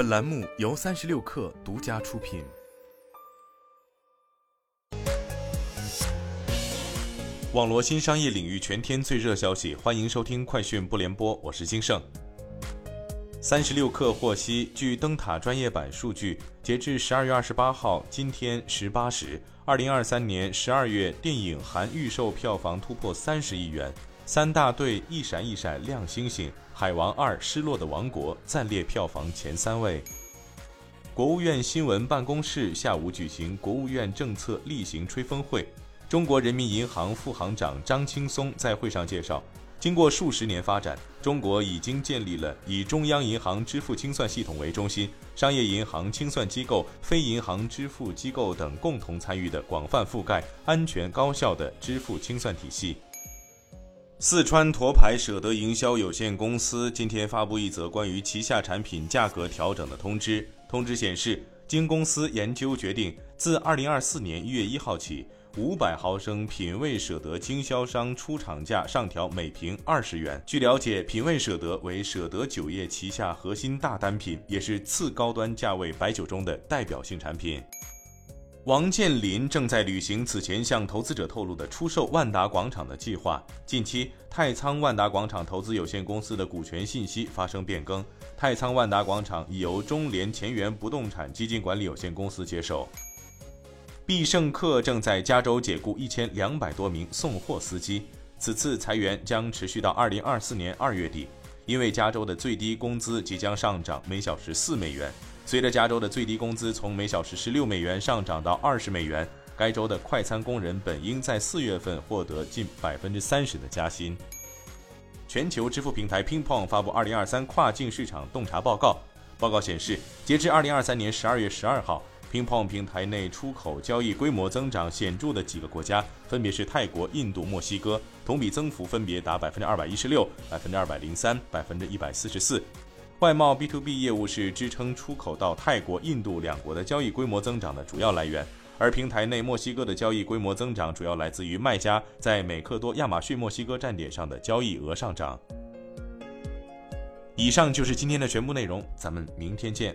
本栏目由三十六氪独家出品。网罗新商业领域全天最热消息，欢迎收听快讯不联播，我是金盛。三十六氪获悉，据灯塔专业版数据，截至十二月二十八号，今天十八时，二零二三年十二月电影含预售票房突破三十亿元，三大队一闪一闪亮星星，《海王二：失落的王国》暂列票房前三位。国务院新闻办公室下午举行国务院政策例行吹风会。中国人民银行副行长张青松在会上介绍，经过数十年发展，中国已经建立了以中央银行支付清算系统为中心，商业银行、清算机构、非银行支付机构等共同参与的广泛覆盖、安全高效的支付清算体系。四川沱牌舍得营销有限公司今天发布一则关于旗下产品价格调整的通知，通知显示，经公司研究决定，自二零二四年一月一号起。五百毫升品味舍得经销商出厂价上调每瓶二十元。据了解，品味舍得为舍得酒业旗下核心大单品，也是次高端价位白酒中的代表性产品。王健林正在履行此前向投资者透露的出售万达广场的计划。近期，太仓万达广场投资有限公司的股权信息发生变更，太仓万达广场已由中联前沿不动产基金管理有限公司接手。必胜客正在加州解雇一千两百多名送货司机，此次裁员将持续到二零二四年二月底。因为加州的最低工资即将上涨每小时四美元，随着加州的最低工资从每小时十六美元上涨到二十美元该州的快餐工人本应在四月份获得近百分之三十的加薪。全球支付平台 ping pong 发布二零二三跨境市场洞察报告报告显示截至二零二三年十二月十二号 ping pong 平台内出口交易规模增长显著的几个国家分别是泰国印度墨西哥同比增幅分别达百分之二百一十六百分之二百零三百分之一百四十四。外贸 B to B 业务是支撑出口到泰国、印度两国的交易规模增长的主要来源，而平台内墨西哥的交易规模增长主要来自于卖家在美克多亚马逊墨西哥站点上的交易额上涨。以上就是今天的全部内容，咱们明天见。